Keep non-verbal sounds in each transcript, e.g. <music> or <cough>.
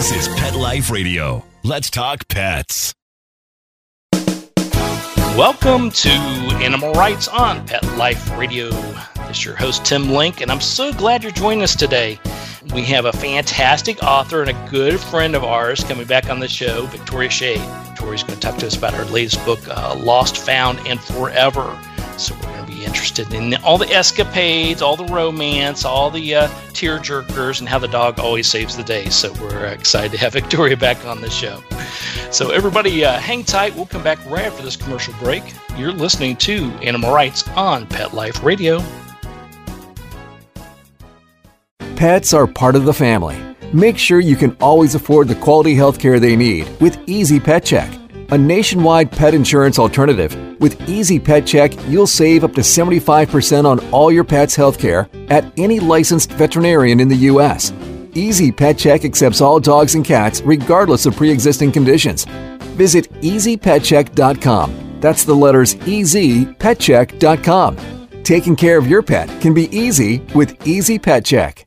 This is Pet Life Radio. Let's talk pets. Welcome to Animal Writes on Pet Life Radio. This is your host, Tim Link, and I'm so glad you're joining us today. We have a fantastic author and a good friend of ours coming back on the show, Victoria Schade. Victoria's going to talk to us about her latest book, uh, Lost, Found, and Forever. So we're interested in all the escapades, all the romance, all the uh, tear jerkers, and how the dog always saves the day. So we're excited to have <laughs> Victoria back on the show. So everybody, uh, hang tight. We'll come back right after this commercial break. You're listening to Animal Writes on Pet Life Radio. Pets are part of the family. Make sure you can always afford the quality health care they need with Easy Pet Check, a nationwide pet insurance alternative. With Easy Pet Check, you'll save up to 75% on all your pet's health care at any licensed veterinarian in the U.S. Easy Pet Check accepts all dogs and cats regardless of pre existing conditions. Visit easypetcheck.com. That's the letters easypetcheck.com. Taking care of your pet can be easy with Easy Pet Check.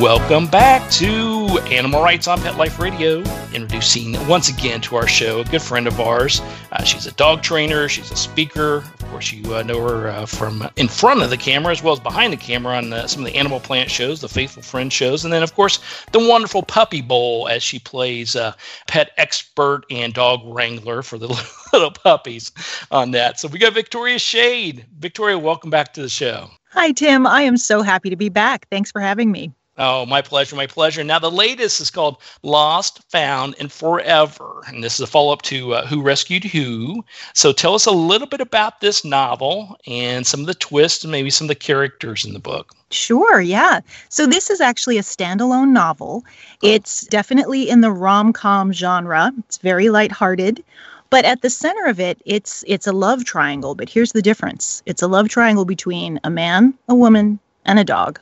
Welcome back to Animal Writes on Pet Life Radio. Introducing once again to our show a good friend of ours. Uh, she's a dog trainer, she's a speaker. Of course, you uh, know her uh, from in front of the camera as well as behind the camera on uh, some of the Animal Planet shows, the Faithful Friend shows, and then, of course, the wonderful Puppy Bowl as she plays uh, pet expert and dog wrangler for the <laughs> little puppies on that. So we got Victoria Schade. Victoria, welcome back to the show. Hi, Tim. I am so happy to be back. Thanks for having me. Oh, my pleasure, my pleasure. Now, the latest is called Lost, Found, and Forever. And this is a follow up to uh, Who Rescued Who. So tell us a little bit about this novel and some of the twists and maybe some of the characters in the book. Sure, yeah. So this is actually a standalone novel. It's definitely in the rom-com genre. It's very lighthearted. But at the center of it, it's it's a love triangle. But here's the difference. It's a love triangle between a man, a woman, and a dog.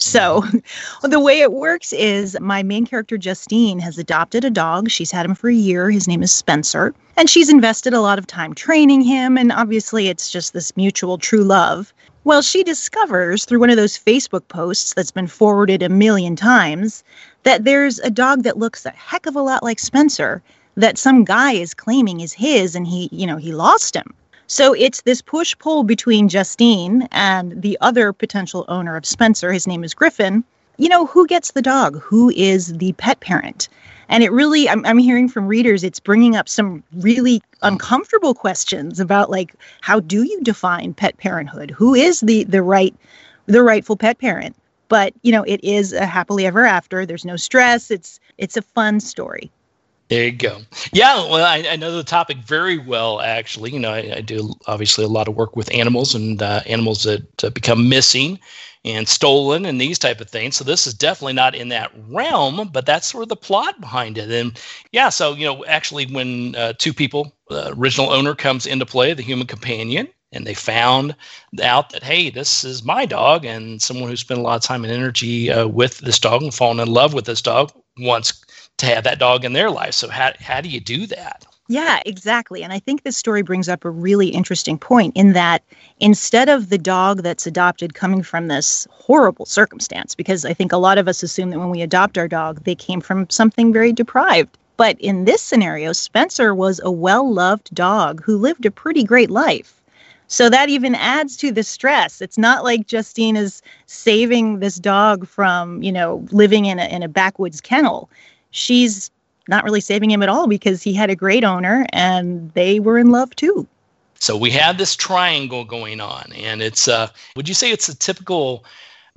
So, <laughs> the way it works is my main character, Justine, has adopted a dog. She's had him for a year. His name is Spencer. And she's invested a lot of time training him. And obviously, it's just this mutual true love. Well, she discovers through one of those Facebook posts that's been forwarded a million times that there's a dog that looks a heck of a lot like Spencer that some guy is claiming is his and he, you know, he lost him. So it's this push pull between Justine and the other potential owner of Spencer. His name is Griffin. You know, who gets the dog? Who is the pet parent? And it really, I'm, I'm hearing from readers, it's bringing up some really uncomfortable questions about like, how do you define pet parenthood? Who is the the right, the rightful pet parent? But you know, it is a happily ever after. There's no stress. It's it's a fun story. There you go. Yeah, well, I, I, know the topic very well, actually. You know, I, I do obviously a lot of work with animals and uh, animals that uh, become missing and stolen and these type of things. So this is definitely not in that realm, but that's sort of the plot behind it. And yeah, so, you know, actually when uh, two people, the original owner comes into play, the human companion, and they found out that hey this is my dog and someone who spent a lot of time and energy uh, with this dog and fallen in love with this dog wants to have that dog in their life. So how how do you do that? Yeah, exactly. And I think this story brings up a really interesting point in that instead of the dog that's adopted coming from this horrible circumstance, because I think a lot of us assume that when we adopt our dog, they came from something very deprived. But in this scenario, Spencer was a well loved dog who lived a pretty great life. So that even adds to the stress. It's not like Justine is saving this dog from, you know, living in a, in a backwoods kennel she's not really saving him at all because he had a great owner and they were in love too. So we have this triangle going on, and it's uh, would you say it's a typical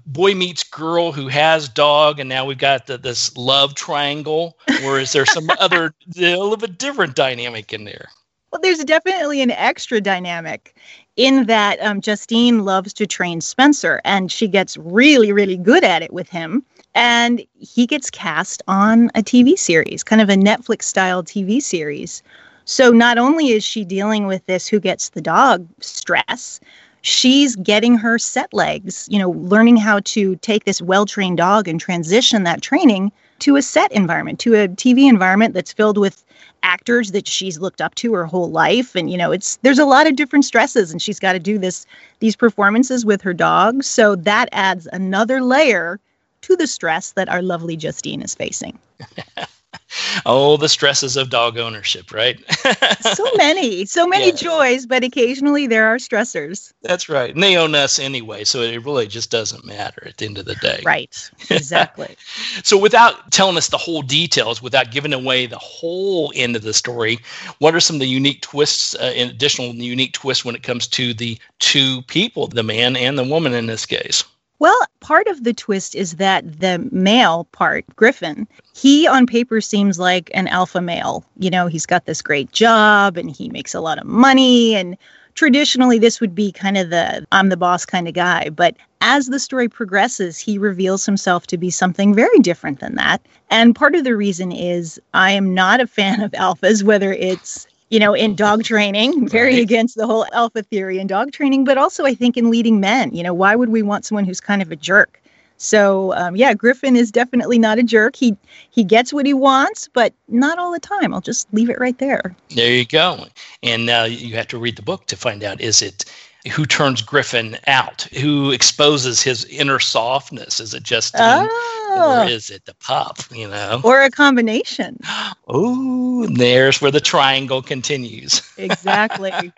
boy meets girl who has dog, and now we've got the, this love triangle, or is there some other <laughs> a little bit different dynamic in there? Well, there's definitely an extra dynamic in that um, Justine loves to train Spencer, and she gets really, really good at it with him and he gets cast on a TV series, kind of a Netflix style TV series. So not only is she dealing with this who gets the dog stress, she's getting her set legs, you know, learning how to take this well trained dog and transition that training to a set environment, to a TV environment that's filled with actors that she's looked up to her whole life and you know it's there's a lot of different stresses and she's got to do this these performances with her dog so that adds another layer to the stress that our lovely Justine is facing. <laughs> oh, the stresses of dog ownership, right? <laughs> so many, so many yeah. joys, but occasionally there are stressors. That's right. And they own us anyway, so it really just doesn't matter at the end of the day. Right. Exactly. <laughs> so without telling us the whole details, without giving away the whole end of the story, what are some of the unique twists, uh, additional unique twists when it comes to the two people, the man and the woman in this case? Well, part of the twist is that the male part, Griffin, he on paper seems like an alpha male. You know, he's got this great job and he makes a lot of money. And traditionally, this would be kind of the I'm the boss kind of guy. But as the story progresses, he reveals himself to be something very different than that. And part of the reason is I am not a fan of alphas, whether it's you know, in dog <laughs> training, <laughs> very right. against the whole alpha theory in dog training, but also I think in leading men. You know, why would we want someone who's kind of a jerk? So um, yeah, Griffin is definitely not a jerk. He he gets what he wants, but not all the time. I'll just leave it right there. There you go. And now you have to read the book to find out is it who turns Griffin out? Who exposes his inner softness? Is it just oh. or ah. is it the pup? You know, or a combination? <gasps> Oh, there's where the triangle continues. Exactly.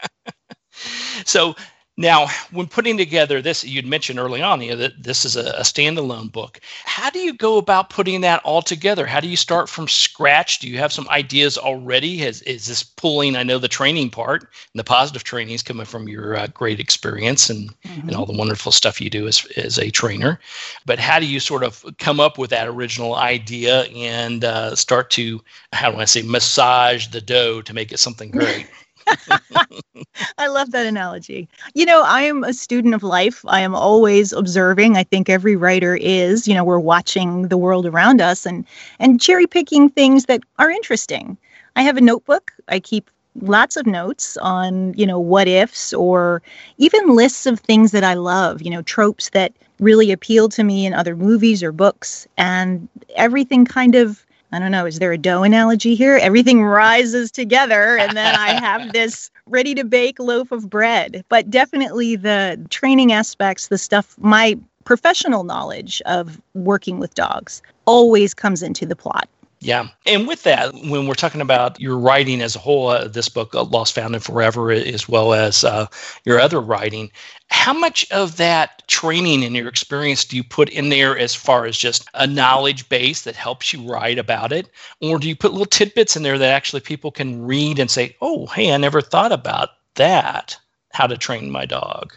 <laughs> so now, when putting together this, you'd mentioned early on you know, that this is a, a, standalone book. How do you go about putting that all together? How do you start from scratch? Do you have some ideas already? Has, is this pulling? I know the training part and the positive training is coming from your uh, great experience and, mm-hmm. and all the wonderful stuff you do as, as a trainer. But how do you sort of come up with that original idea and uh, start to, how do I say, massage the dough to make it something <laughs> great? <laughs> I love that analogy. You know, I am a student of life. I am always observing. I think every writer is. You know, we're watching the world around us and and cherry picking things that are interesting. I have a notebook. I keep lots of notes on, you know, what ifs or even lists of things that I love, you know, tropes that really appeal to me in other movies or books and everything kind of I don't know, is there a dough analogy here? Everything rises together, and then I <laughs> have this ready to bake loaf of bread. But definitely the training aspects, the stuff, my professional knowledge of working with dogs always comes into the plot. Yeah. And with that, when we're talking about your writing as a whole, uh, this book, uh, Lost Found and Forever, as well as uh, your other writing, how much of that training and your experience do you put in there as far as just a knowledge base that helps you write about it? Or do you put little tidbits in there that actually people can read and say, oh, hey, I never thought about that, how to train my dog?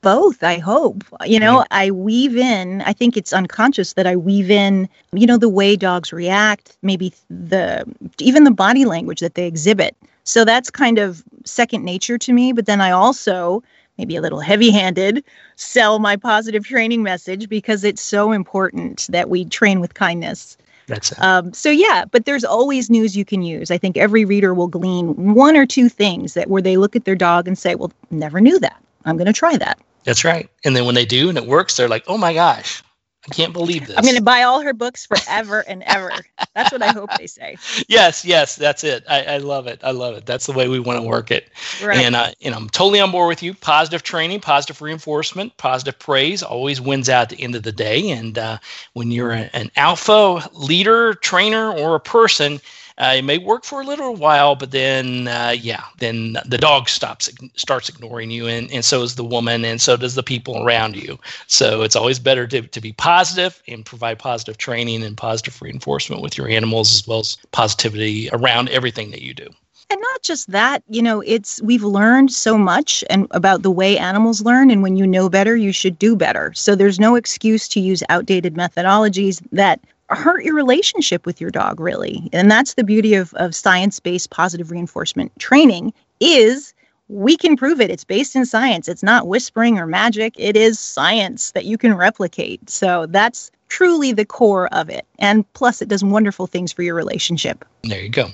both i hope you know mm-hmm. i weave in i think it's unconscious that i weave in you know the way dogs react maybe the even the body language that they exhibit so that's kind of second nature to me but then i also maybe a little heavy handed sell my positive training message because it's so important that we train with kindness that's it. Um, so yeah, but there's always news you can use. I think every reader will glean one or two things that where they look at their dog and say, "Well, never knew that. I'm going to try that." That's right. And then when they do and it works, they're like, oh my gosh, I can't believe this. I'm going to buy all her books forever and ever. That's what I hope they say. <laughs> Yes, yes, that's it. I, I love it. I love it. That's the way we want to work it. Right. And, uh, and I'm totally on board with you. Positive training, positive reinforcement, positive praise always wins out at the end of the day. And uh, when you're a, an alpha leader, trainer, or a person, uh, it may work for a little while, but then, uh, yeah, then the dog stops, starts ignoring you, and, and so is the woman, and so does the people around you. So it's always better to, to be positive and provide positive training and positive reinforcement with your animals, as well as positivity around everything that you do and not just that you know it's we've learned so much and about the way animals learn and when you know better you should do better so there's no excuse to use outdated methodologies that hurt your relationship with your dog really. And that's the beauty of, of science-based positive reinforcement training is we can prove it. It's based in science. It's not whispering or magic. It is science that you can replicate. So that's truly the core of it and plus it does wonderful things for your relationship there you go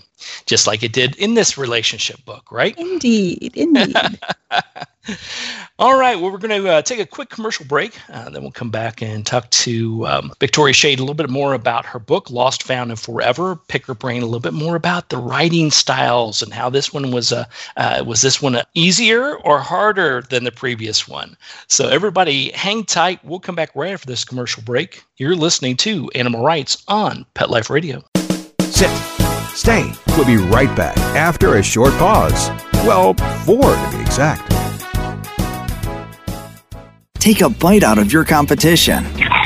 just like it did in this relationship book right indeed indeed <laughs> <laughs> All right. Well, we're going to uh, take a quick commercial break. Uh, then we'll come back and talk to um, Victoria Schade a little bit more about her book, Lost, Found, and Forever. Pick her brain a little bit more about the writing styles and how this one was. Uh, uh was this one easier or harder than the previous one? So everybody, hang tight. We'll come back right after this commercial break. You're listening to Animal Writes on Pet Life Radio. Sit. Stay. We'll be right back after a short pause. Well, four to be exact. Take a bite out of your competition.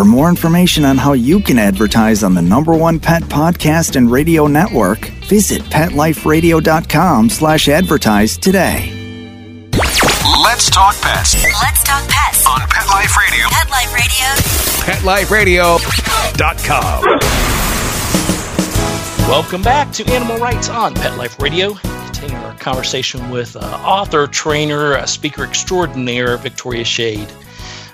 For more information on how you can advertise on the number one pet podcast and radio network, visit PetLifeRadio.com slash advertise today. Let's talk pets. Let's talk pets on Pet Life Radio. Pet Life Radio. PetLifeRadio.com. Welcome back to Animal Writes on Pet Life Radio. Continuing our conversation with uh, author, trainer, uh, speaker extraordinaire Victoria Schade.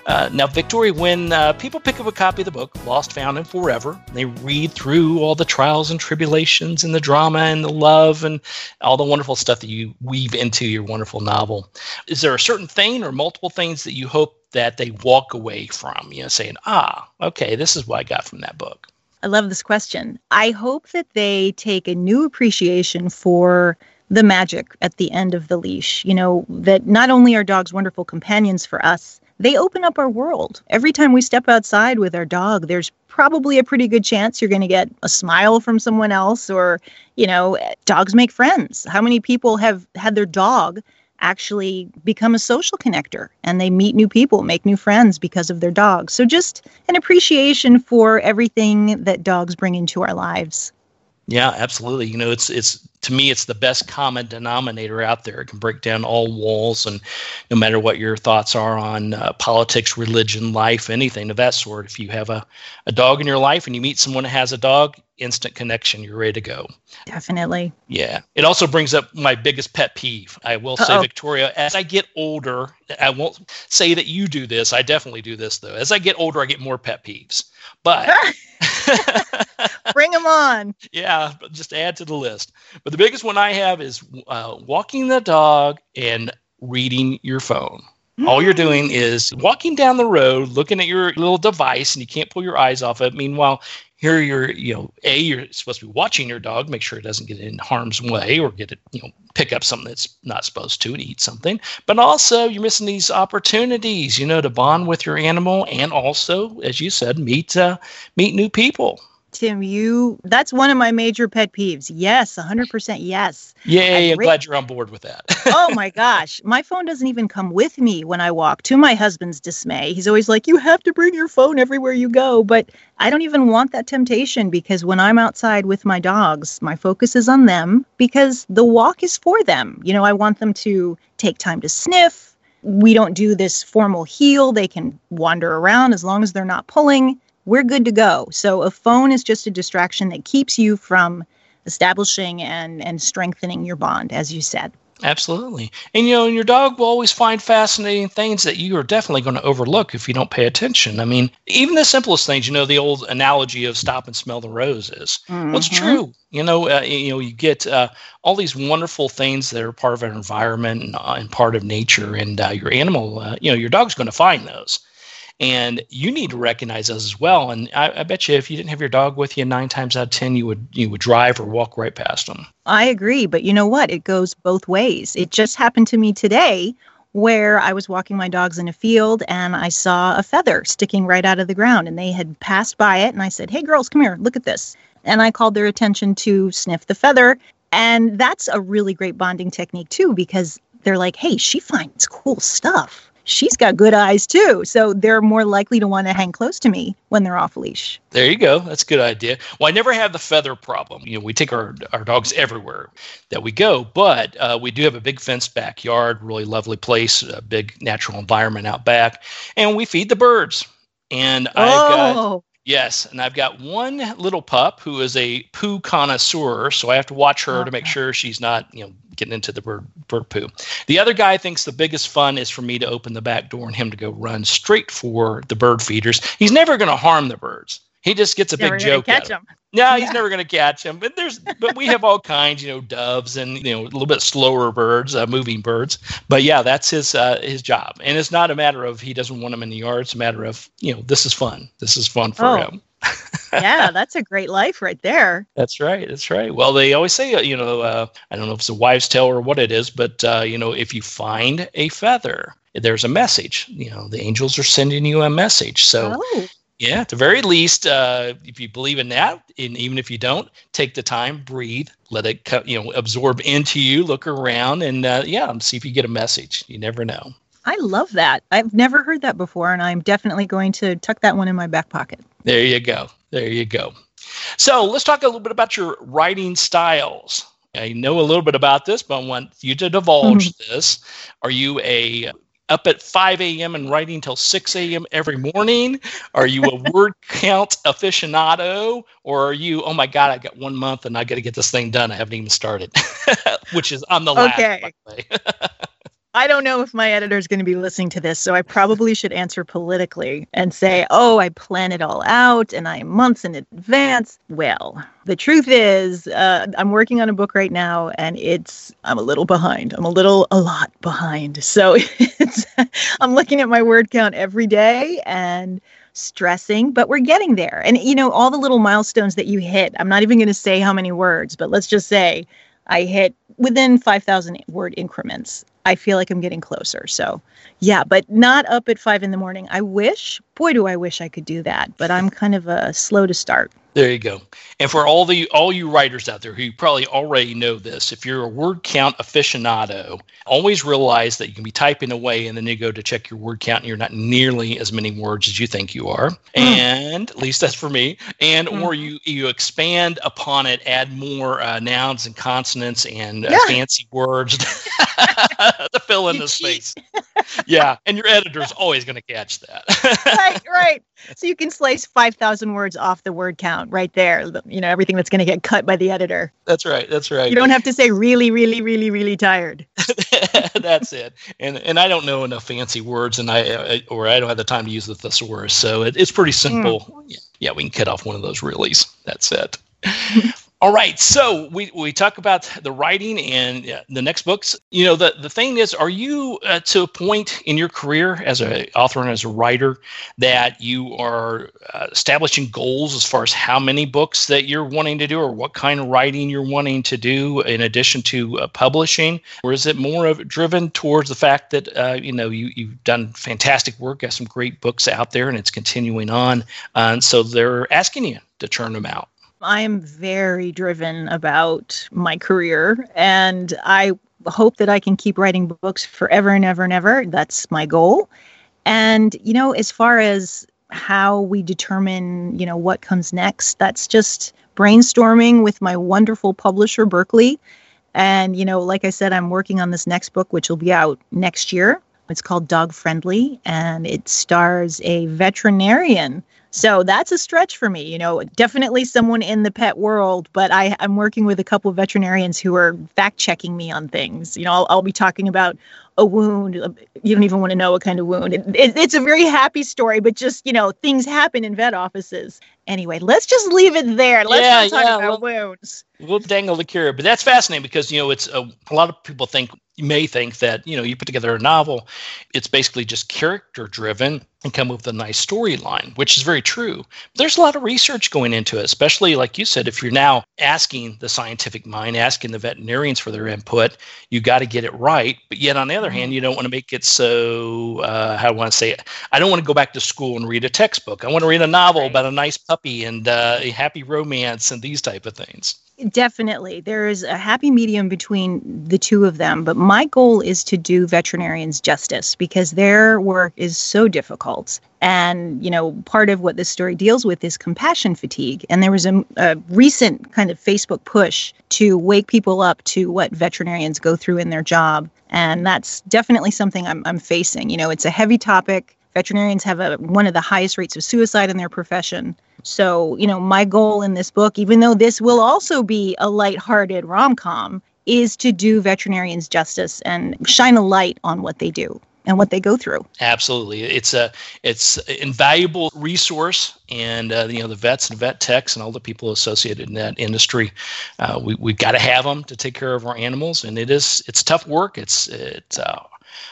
Uh, now, Victoria, when uh, people pick up a copy of the book, Lost, Found, and Forever, they read through all the trials and tribulations and the drama and the love and all the wonderful stuff that you weave into your wonderful novel. Is there a certain thing or multiple things that you hope that they walk away from, you know, saying, ah, okay, this is what I got from that book? I love this question. I hope that they take a new appreciation for the magic at the end of the leash. You know, that not only are dogs wonderful companions for us, they open up our world. Every time we step outside with our dog, there's probably a pretty good chance you're going to get a smile from someone else or, you know, dogs make friends. How many people have had their dog actually become a social connector and they meet new people, make new friends because of their dog? So just an appreciation for everything that dogs bring into our lives. Yeah, absolutely. You know, it's it's to me it's the best common denominator out there. It can break down all walls, and no matter what your thoughts are on uh, politics, religion, life, anything of that sort, if you have a, a dog in your life and you meet someone that has a dog, instant connection, you're ready to go. Definitely. Yeah. It also brings up my biggest pet peeve. I will say, Uh-oh. Victoria, as I get older, I won't say that you do this. I definitely do this though. As I get older, I get more pet peeves. But <laughs> <laughs> Them on. yeah, just add to the list. But the biggest one I have is uh, walking the dog and reading your phone. All you're doing is walking down the road, looking at your little device, and you can't pull your eyes off it. Meanwhile, here you're, you know, a you're supposed to be watching your dog, make sure it doesn't get in harm's way or get it, you know, pick up something that's not supposed to and eat something. But also, you're missing these opportunities, you know, to bond with your animal and also, as you said, meet uh, meet new people. Tim, you that's one of my major pet peeves. Yes, 100% yes. Yay! I'm glad you're on board with that. oh <laughs> my gosh. My phone doesn't even come with me when I walk, to my husband's dismay. He's always like, You have to bring your phone everywhere you go. But I don't even want that temptation because when I'm outside with my dogs, my focus is on them because the walk is for them. You know, I want them to take time to sniff. We don't do this formal heel. They can wander around as long as they're not pulling. We're good to go. So a phone is just a distraction that keeps you from establishing and and strengthening your bond as you said. Absolutely. And you know, and your dog will always find fascinating things that you are definitely going to overlook if you don't pay attention. I mean, even the simplest things, you know, the old analogy of stop and smell the roses. Well, it's Mhm. true. You know, uh, you know, you get uh, all these wonderful things that are part of our environment and, uh, and part of nature, and uh, your animal, uh, you know, your dog's going to find those. And you need to recognize those as well. And I, I bet you, if you didn't have your dog with you, nine times out of ten, you would you would drive or walk right past them. I agree, but you know what? It goes both ways. It just happened to me today where I was walking my dogs in a field and I saw a feather sticking right out of the ground and they had passed by it and I said, "Hey girls, come here. Look at this." And I called their attention to sniff the feather, and that's a really great bonding technique too because they're like, "Hey, she finds cool stuff." She's got good eyes too. So they're more likely to want to hang close to me when they're off leash. There you go. That's a good idea. Well, I never have the feather problem. You know, we take our, our dogs everywhere that we go, but uh, we do have a big fenced backyard, really lovely place, a big natural environment out back, and we feed the birds. And oh. I've got Yes, and I've got one little pup who is a poo connoisseur, so I have to watch her okay. to make sure she's not, you know, getting into the bird bird poo. The other guy thinks the biggest fun is for me to open the back door and him to go run straight for the bird feeders. He's never going to harm the birds. He just gets a big joke. Catch him. No, yeah. he's never going to catch him. But there's, but we have all kinds, you know, doves and you know a little bit slower birds, uh, moving birds. But yeah, that's his uh, his job, and it's not a matter of he doesn't want them in the yard. It's a matter of you know this is fun. This is fun for oh. him. <laughs> yeah, that's a great life right there. That's right. That's right. Well, they always say, uh, you know, uh, I don't know if it's a wives' tale or what it is, but uh, you know, if you find a feather, there's a message. You know, the angels are sending you a message. So oh. Yeah, at the very least, uh, if you believe in that, and even if you don't, take the time, breathe, let it you know absorb into you, look around, and uh, yeah, see if you get a message. You never know. I love that. I've never heard that before, and I'm definitely going to tuck that one in my back pocket. There you go. There you go. So let's talk a little bit about your writing styles. I know a little bit about this, but I want you to divulge mm-hmm. this. Are you a up at 5 a.m. and writing till 6 a.m. every morning? Are you a <laughs> word count aficionado? Or are you, oh my God, I got one month and I got to get this thing done. I haven't even started, <laughs> which is, I'm the last. <laughs> I don't know if my editor is going to be listening to this, so I probably should answer politically and say, oh, I plan it all out and I'm months in advance. Well, the truth is, uh, I'm working on a book right now and it's, I'm a little behind. I'm a little, a lot behind. So <laughs> it's, I'm looking at my word count every day and stressing, but we're getting there. And, you know, all the little milestones that you hit, I'm not even going to say how many words, but let's just say I hit within 5,000 word increments. I feel like I'm getting closer. So, yeah, but not up at five in the morning. I wish, boy, do I wish I could do that, but I'm kind of uh, slow to start. There you go. And for all the all you writers out there who probably already know this, if you're a word count aficionado, always realize that you can be typing away and then you go to check your word count and you're not nearly as many words as you think you are. Mm. And at least that's for me. And mm. or you you expand upon it, add more uh, nouns and consonants and uh, yeah. fancy words <laughs> <laughs> to fill in you the cheat. space. yeah, and your <laughs> editor's always going to catch that. right, right. So you can slice 5,000 words off the word count right there. You know, everything that's going to get cut by the editor. That's right. That's right. You don't have to say really, really, really, really tired. <laughs> that's it. And and I don't know enough fancy words, and I or I don't have the time to use the thesaurus, so it, it's pretty simple. Mm. Yeah, we can cut off one of those reallys. That's it. <laughs> All right, so we, we talk about the writing and uh, the next books. You know, the, the thing is, are you uh, to a point in your career as an author and as a writer that you are uh, establishing goals as far as how many books that you're wanting to do or what kind of writing you're wanting to do in addition to uh, publishing? Or is it more of driven towards the fact that, uh, you know, you, you've done fantastic work, got some great books out there, and it's continuing on. and so they're asking you to turn them out? I am very driven about my career and I hope that I can keep writing books forever and ever and ever. That's my goal. And, you know, as far as how we determine, you know, what comes next, that's just brainstorming with my wonderful publisher, Berkley. And, you know, like I said, I'm working on this next book, which will be out next year. It's called Dog Friendly, and it stars a veterinarian so that's a stretch for me, you know, definitely someone in the pet world, but I, I'm working with a couple of veterinarians who are fact checking me on things. You know, I'll, I'll be talking about a wound. Uh, you don't even want to know what kind of wound. It, it, it's a very happy story, but just, you know, things happen in vet offices. Anyway, let's just leave it there. Let's yeah, not talk yeah, about well, wounds. We'll dangle the carrot, but that's fascinating because, you know, it's a, a lot of people think you may think that you know you put together a novel it's basically just character driven and come up with a nice storyline which is very true but there's a lot of research going into it especially like you said if you're now asking the scientific mind asking the veterinarians for their input you got to get it right but yet on the other hand you don't want to make it so uh, how do i want to say it? I don't want to go back to school and read a textbook. I want to read a novel right. about a nice puppy and uh, a happy romance and these type of things Definitely. There is a happy medium between the two of them, but my goal is to do veterinarians justice because their work is so difficult. And, you know, part of what this story deals with is compassion fatigue. And there was a, a recent kind of Facebook push to wake people up to what veterinarians go through in their job. And that's definitely something I'm, I'm facing. You know, it's a heavy topic. Veterinarians have a, one of the highest rates of suicide in their profession. So, you know, my goal in this book, even though this will also be a light-hearted rom-com, is to do veterinarians justice and shine a light on what they do and what they go through. Absolutely, it's a it's invaluable resource, and uh, you know the vets and vet techs and all the people associated in that industry, uh, we we've got to have them to take care of our animals, and it is it's tough work. It's it's uh,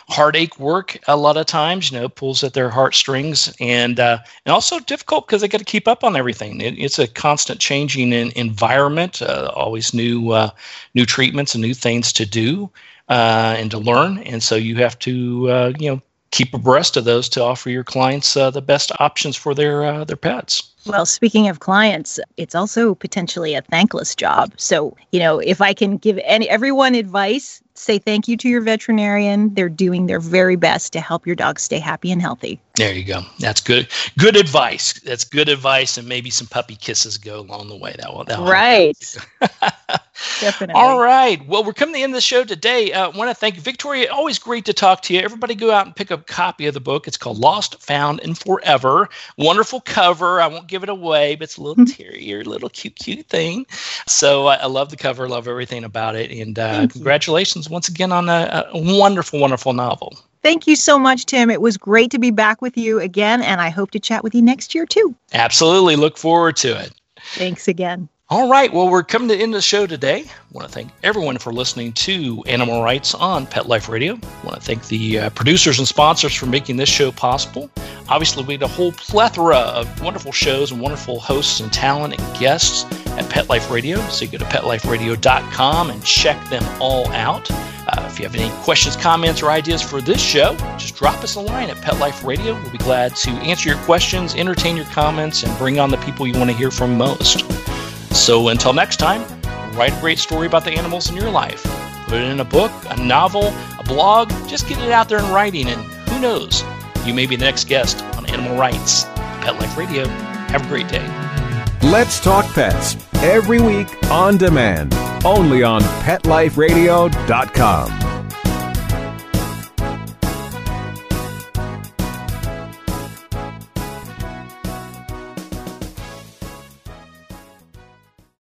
heartache work a lot of times. You know, pulls at their heartstrings, and uh, and also difficult because they got to keep up on everything. It, it's a constant changing in, environment, uh, always new uh, new treatments and new things to do uh, and to learn, and so you have to uh, you know keep abreast of those to offer your clients uh, the best options for their their pets. Well, speaking of clients, it's also potentially a thankless job. So, you know, if I can give any everyone advice, say thank you to your veterinarian. They're doing their very best to help your dog stay happy and healthy. There you go. That's good. Good advice. That's good advice, and maybe some puppy kisses go along the way. That will. That will right. <laughs> Definitely. All right. Well, we're coming to the end of the show today. I uh, want to thank Victoria. Always great to talk to you. Everybody go out and pick up a copy of the book. It's called Lost, Found, and Forever. Wonderful cover. I won't give it away, but it's a little <laughs> terrier, little cute, cute thing. So uh, I love the cover. Love everything about it. And uh, congratulations once again on a, a wonderful, wonderful novel. Thank you so much, Tim. It was great to be back with you again, and I hope to chat with you next year too. Absolutely. Look forward to it. Thanks again. All right. Well, we're coming to the end of the show today. I want to thank everyone for listening to Animal Writes on Pet Life Radio. I want to thank the uh, producers and sponsors for making this show possible. Obviously, we had a whole plethora of wonderful shows and wonderful hosts and talent and guests at Pet Life Radio. So you go to petliferadio.com and check them all out. Uh, if you have any questions, comments, or ideas for this show, just drop us a line at Pet Life Radio. We'll be glad to answer your questions, entertain your comments, and bring on the people you want to hear from most. So until next time, write a great story about the animals in your life. Put it in a book, a novel, a blog. Just get it out there in writing, and who knows? You may be the next guest on Animal Writes, Pet Life Radio. Have a great day. Let's Talk Pets every week on demand, only on PetLifeRadio.com.